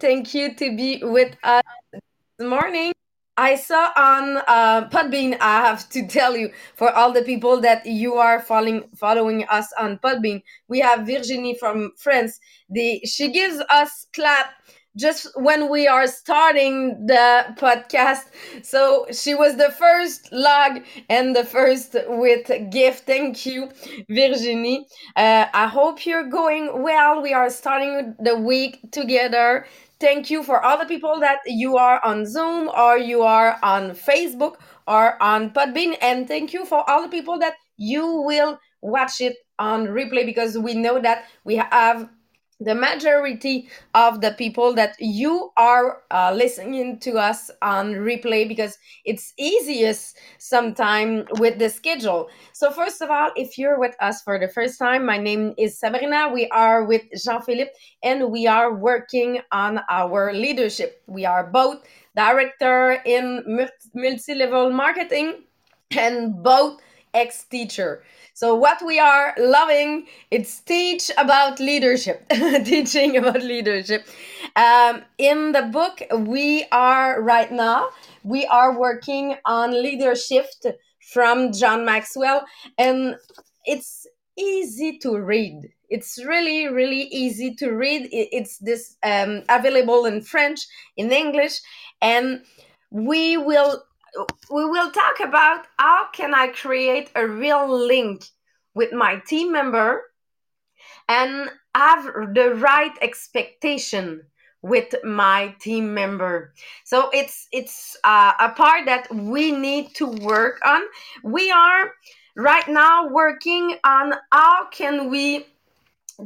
Thank you to be with us this morning. I saw on uh, Podbean, I have to tell you, for all the people that you are following following us on Podbean, we have Virginie from France. The she gives us clap just when we are starting the podcast. So she was the first log and the first with gift. Thank you, Virginie. Uh, I hope you're going well. We are starting the week together. Thank you for all the people that you are on Zoom or you are on Facebook or on Podbean. And thank you for all the people that you will watch it on replay because we know that we have the majority of the people that you are uh, listening to us on replay because it's easiest sometime with the schedule. So first of all if you're with us for the first time my name is sabrina. We are with jean-philippe and we are working on our leadership. We are both director in multi-level marketing and both ex-teacher so what we are loving, it's teach about leadership, teaching about leadership. Um, in the book, we are right now, we are working on leadership from John Maxwell, and it's easy to read. It's really, really easy to read. It's this um, available in French, in English, and we will we will talk about how can I create a real link with my team member and have the right expectation with my team member. So it's it's uh, a part that we need to work on. We are right now working on how can we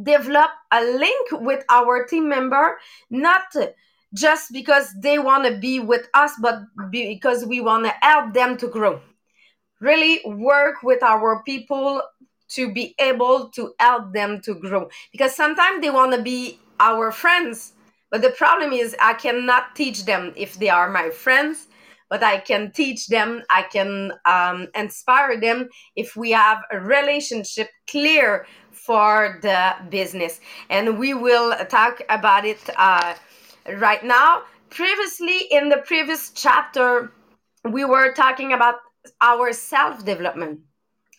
develop a link with our team member not just because they want to be with us, but because we want to help them to grow. Really work with our people to be able to help them to grow. Because sometimes they want to be our friends, but the problem is I cannot teach them if they are my friends, but I can teach them, I can um, inspire them if we have a relationship clear for the business. And we will talk about it. Uh, right now. Previously, in the previous chapter, we were talking about our self development.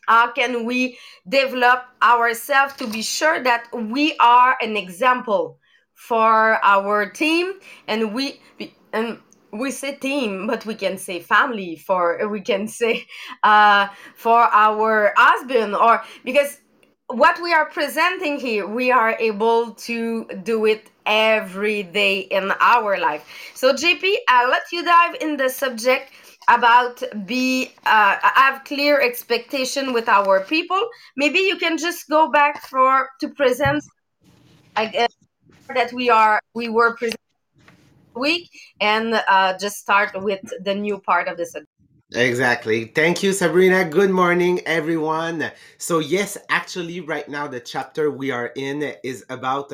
How can we develop ourselves to be sure that we are an example for our team and we and we say team but we can say family for we can say uh, for our husband or because what we are presenting here, we are able to do it every day in our life. So, JP, I'll let you dive in the subject about be uh, have clear expectation with our people. Maybe you can just go back for to present. I guess that we are we were present week and uh, just start with the new part of subject. Exactly. Thank you, Sabrina. Good morning, everyone. So, yes, actually, right now, the chapter we are in is about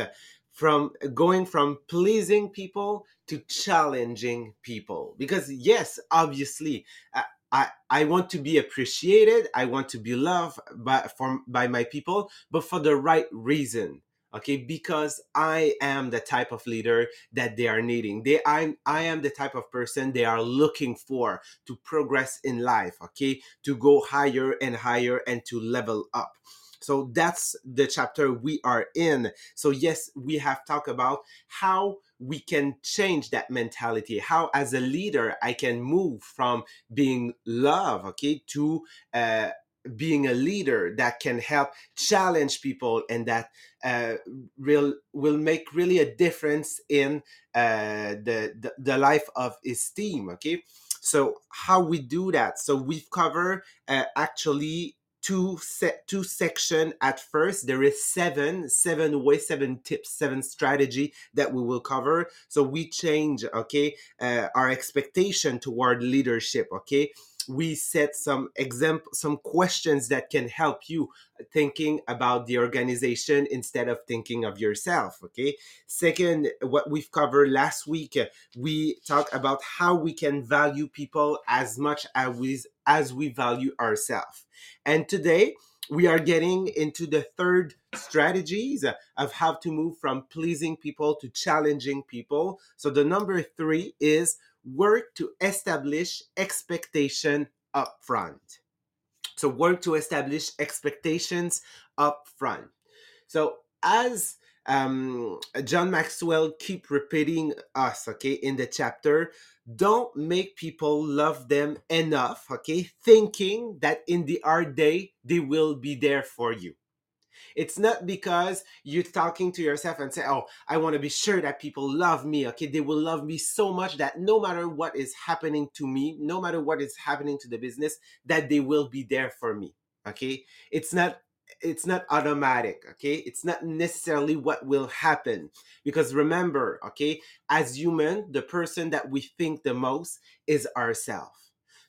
from going from pleasing people to challenging people. Because, yes, obviously, uh, I, I want to be appreciated. I want to be loved by, from, by my people, but for the right reason okay because i am the type of leader that they are needing they i i am the type of person they are looking for to progress in life okay to go higher and higher and to level up so that's the chapter we are in so yes we have talked about how we can change that mentality how as a leader i can move from being love okay to uh being a leader that can help challenge people and that uh, real will make really a difference in uh, the, the the life of his team. Okay, so how we do that? So we've covered uh, actually two set two section at first. There is seven seven way seven tips seven strategy that we will cover. So we change okay uh, our expectation toward leadership okay we set some example some questions that can help you thinking about the organization instead of thinking of yourself okay second what we've covered last week we talked about how we can value people as much as we as we value ourselves and today we are getting into the third strategies of how to move from pleasing people to challenging people. So the number three is work to establish expectation up front. So work to establish expectations up front. So as um, John Maxwell keep repeating us, okay, in the chapter, don't make people love them enough, okay, thinking that in the hard day they will be there for you. It's not because you're talking to yourself and say, "Oh, I want to be sure that people love me." Okay, they will love me so much that no matter what is happening to me, no matter what is happening to the business, that they will be there for me. Okay, it's not it's not automatic okay it's not necessarily what will happen because remember okay as human the person that we think the most is ourselves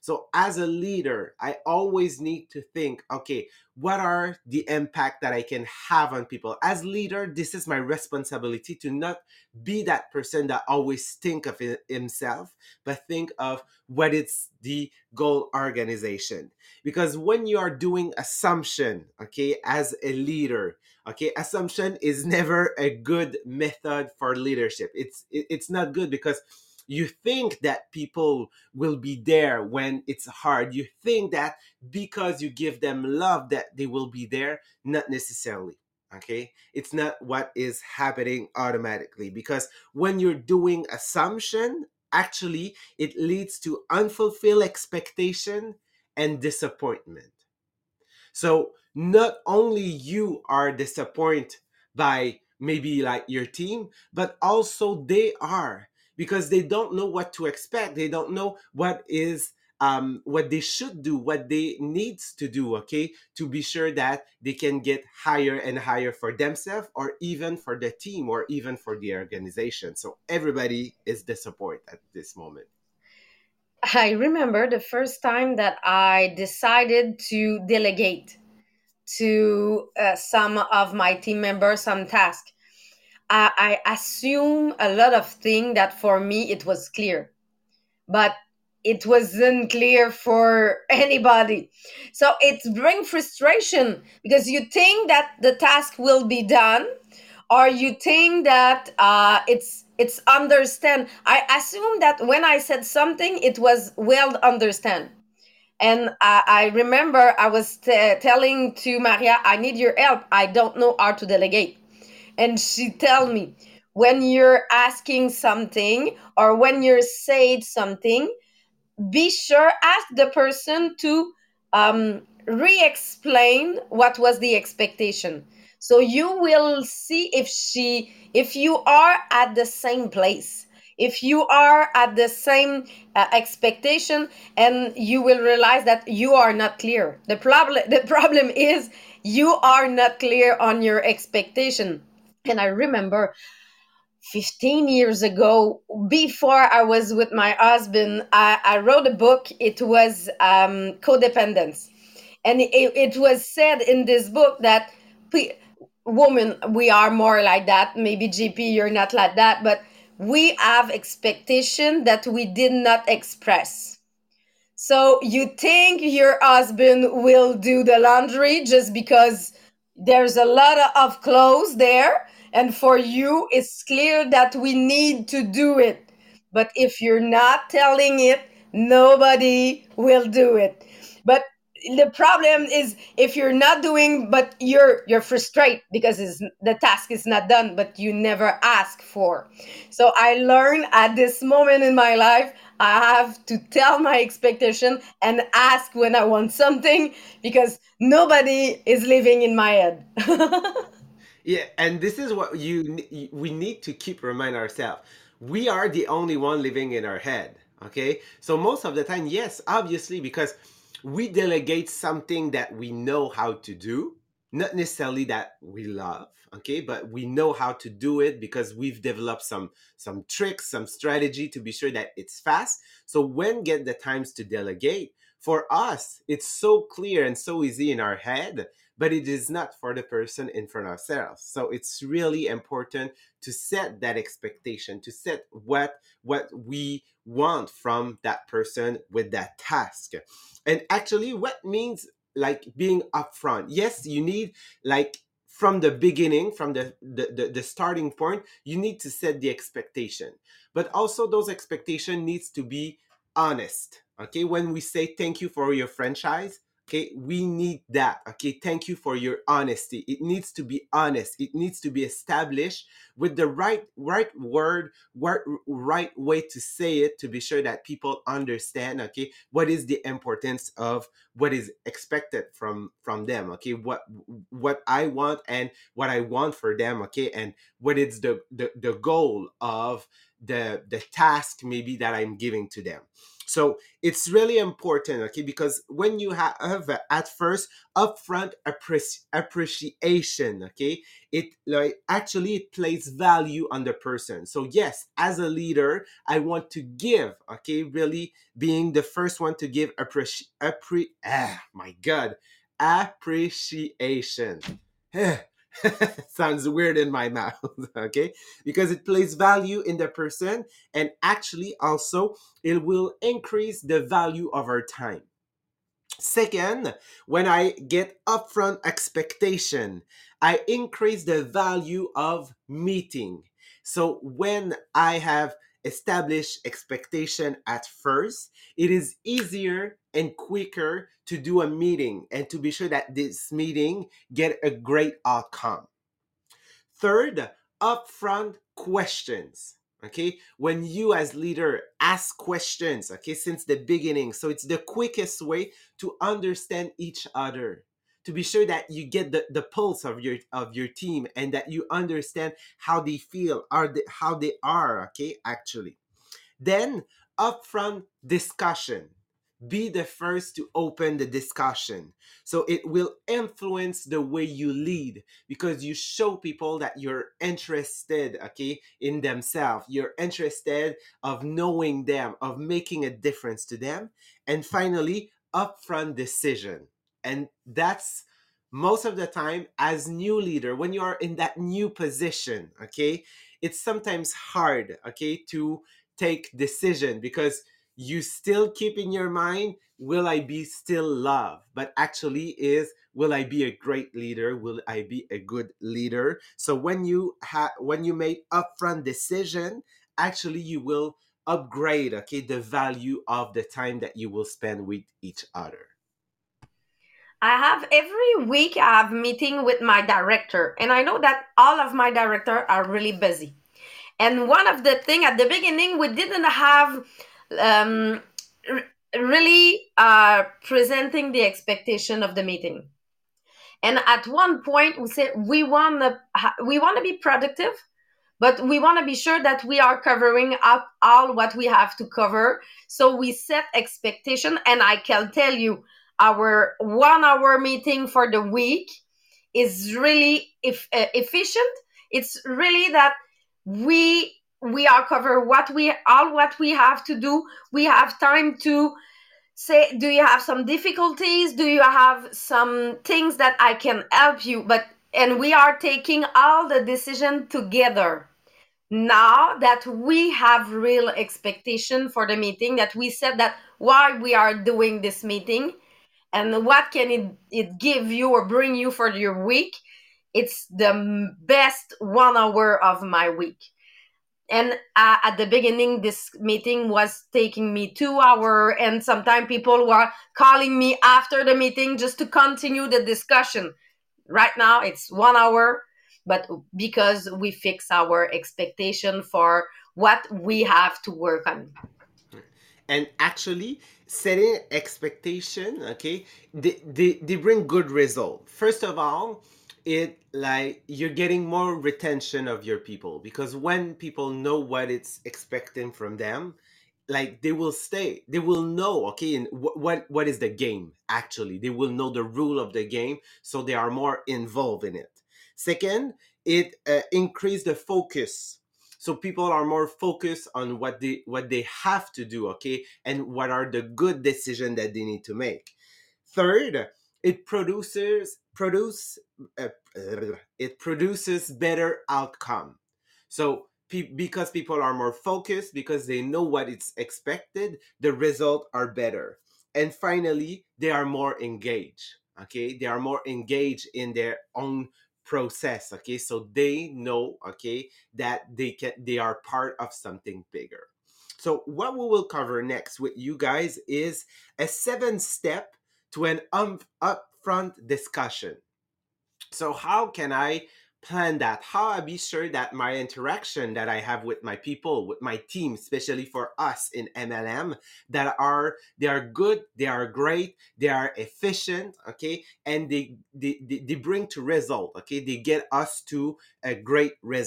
so as a leader i always need to think okay what are the impact that i can have on people? As leader this is my responsibility to not be that person that always think of himself but think of what it's the goal organization. Because when you are doing assumption okay as a leader okay assumption is never a good method for leadership. It's it's not good because you think that people will be there when it's hard. You think that because you give them love that they will be there? Not necessarily okay? It's not what is happening automatically because when you're doing assumption actually it leads to unfulfilled expectation and disappointment. So not only you are disappointed by maybe like your team but also they are because they don't know what to expect. They don't know what is um, what they should do what they needs to do okay to be sure that they can get higher and higher for themselves or even for the team or even for the organization. So everybody is disappointed at this moment. I remember the first time that I decided to delegate to uh, some of my team members some task. I, I assume a lot of things that for me it was clear, but it wasn't clear for anybody. So it brings frustration because you think that the task will be done, or you think that uh, it's it's understand. I assume that when I said something, it was well understand. And I, I remember I was t- telling to Maria, I need your help. I don't know how to delegate. And she tell me, when you're asking something or when you're saying something, be sure ask the person to um, re-explain what was the expectation. So you will see if she if you are at the same place if you are at the same uh, expectation and you will realize that you are not clear. The problem the problem is you are not clear on your expectation and i remember 15 years ago before i was with my husband i, I wrote a book. It was um, codependence. And it, it was said in this book that women we are more like that. Maybe JP you're not like that. But we have expectation that we did not express. So you think your husband will do the laundry just because there's a lot of clothes there and for you it's clear that we need to do it. But if you're not telling it nobody will do it. But the problem is if you're not doing but you're you're frustrated because the task is not done but you never ask for. So i learned at this moment in my life i have to tell my expectation and ask when i want something because nobody is living in my head yeah and this is what you we need to keep remind ourselves. We are the only one living in our head okay? So most of the time yes obviously because we delegate something that we know how to do. Not necessarily that we love okay? But we know how to do it because we've developed some some tricks some strategy to be sure that it's fast. So when get the times to delegate for us it's so clear and so easy in our head but it is not for the person in front of ourselves. So it's really important to set that expectation to set what what we want from that person with that task. And actually what means like being upfront? Yes you need like from the beginning from the, the the, the starting point you need to set the expectation. But also those expectation needs to be honest okay? When we say thank you for your franchise okay? We need that okay? Thank you for your honesty. It needs to be honest. It needs to be established with the right right word right, right way to say it to be sure that people understand okay what is the importance of what is expected from from them okay? What what i want and what i want for them okay? And what is the the, the goal of the the task maybe that i'm giving to them so it's really important, okay? Because when you have at first upfront appreci- appreciation, okay, it like actually it plays value on the person. So yes, as a leader, I want to give, okay, really being the first one to give appreci- appre- ah, my God, appreciation. sounds weird in my mouth okay? Because it plays value in the person and actually also it will increase the value of our time. Second when i get upfront expectation i increase the value of meeting. So when i have establish expectation at first, it is easier and quicker to do a meeting and to be sure that this meeting get a great outcome. Third, upfront questions. Okay, when you as leader ask questions, okay, since the beginning, so it's the quickest way to understand each other to be sure that you get the, the pulse of your of your team and that you understand how they feel are they, how they are okay actually. Then upfront discussion. Be the first to open the discussion. So it will influence the way you lead because you show people that you're interested okay in themselves. You're interested of knowing them of making a difference to them. And finally upfront decision and that's most of the time as new leader when you are in that new position okay it's sometimes hard okay to take decision because you still keep in your mind will i be still loved but actually is will i be a great leader? Will i be a good leader? So when you have when you make upfront decision actually you will upgrade okay the value of the time that you will spend with each other I have every week I have meeting with my director and I know that all of my director are really busy. And one of the thing at the beginning we didn't have um, really uh, presenting the expectation of the meeting. And at one point we said we want we want to be productive, but we want to be sure that we are covering up all what we have to cover. So we set expectation and I can tell you our one hour meeting for the week is really if, uh, efficient. It's really that we we are cover what we all what we have to do. We have time to say do you have some difficulties? Do you have some things that i can help you? But and we are taking all the decision together. Now that we have real expectation for the meeting that we said that why we are doing this meeting and what can it, it give you or bring you for your week? It's the best one hour of my week. And uh, at the beginning this meeting was taking me two hour and sometimes people were calling me after the meeting just to continue the discussion. Right now it's one hour but because we fix our expectation for what we have to work on and actually setting expectation okay they, they, they bring good result. First of all it like you're getting more retention of your people because when people know what it's expecting from them like they will stay they will know okay and what, what what is the game actually. They will know the rule of the game so they are more involved in it. Second it uh, increase the focus so people are more focused on what they what they have to do okay and what are the good decisions that they need to make. Third it produces produce uh, it produces better outcome. So pe- because people are more focused because they know what it's expected the result are better. And finally they are more engaged okay? They are more engaged in their own process okay? So they know okay that they can they are part of something bigger. So what we will cover next with you guys is a seven step to an um, upfront discussion. So how can i plan that how i be sure that my interaction that i have with my people with my team especially for us in mlm that are they are good they are great they are efficient okay? And they they, they, bring to result okay? They get us to a great result